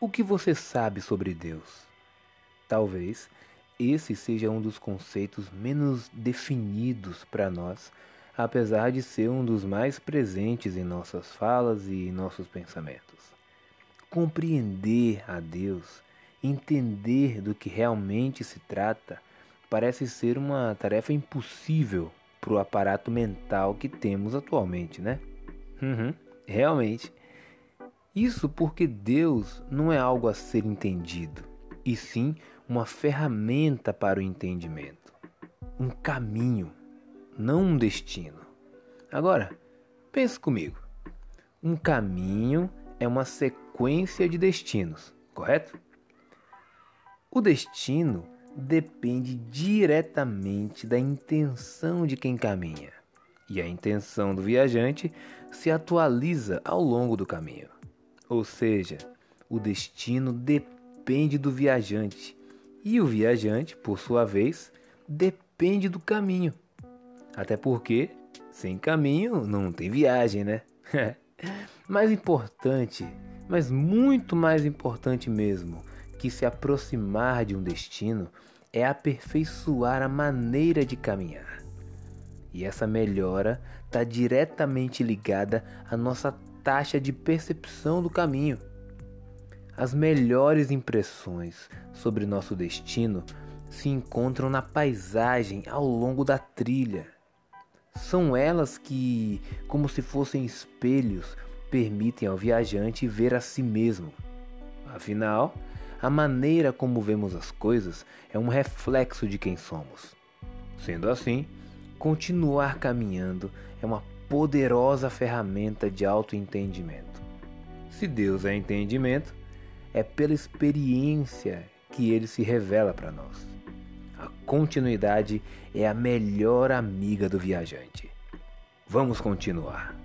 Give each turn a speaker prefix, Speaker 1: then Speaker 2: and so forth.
Speaker 1: O que você sabe sobre Deus? Talvez esse seja um dos conceitos menos definidos para nós, apesar de ser um dos mais presentes em nossas falas e em nossos pensamentos. Compreender a Deus, entender do que realmente se trata, parece ser uma tarefa impossível para o aparato mental que temos atualmente, né? Uhum, realmente. Isso porque Deus não é algo a ser entendido, e sim uma ferramenta para o entendimento, um caminho, não um destino. Agora, pense comigo. Um caminho é uma sequência de destinos, correto? O destino depende diretamente da intenção de quem caminha, e a intenção do viajante se atualiza ao longo do caminho. Ou seja, o destino depende do viajante e o viajante, por sua vez, depende do caminho. Até porque sem caminho não tem viagem, né? mais importante, mas muito mais importante mesmo, que se aproximar de um destino é aperfeiçoar a maneira de caminhar. E essa melhora está diretamente ligada à nossa taxa de percepção do caminho. As melhores impressões sobre nosso destino se encontram na paisagem ao longo da trilha. São elas que, como se fossem espelhos, permitem ao viajante ver a si mesmo. Afinal, a maneira como vemos as coisas é um reflexo de quem somos. Sendo assim, continuar caminhando é uma poderosa ferramenta de autoentendimento. Se Deus é entendimento, é pela experiência que ele se revela para nós. A continuidade é a melhor amiga do viajante. Vamos continuar.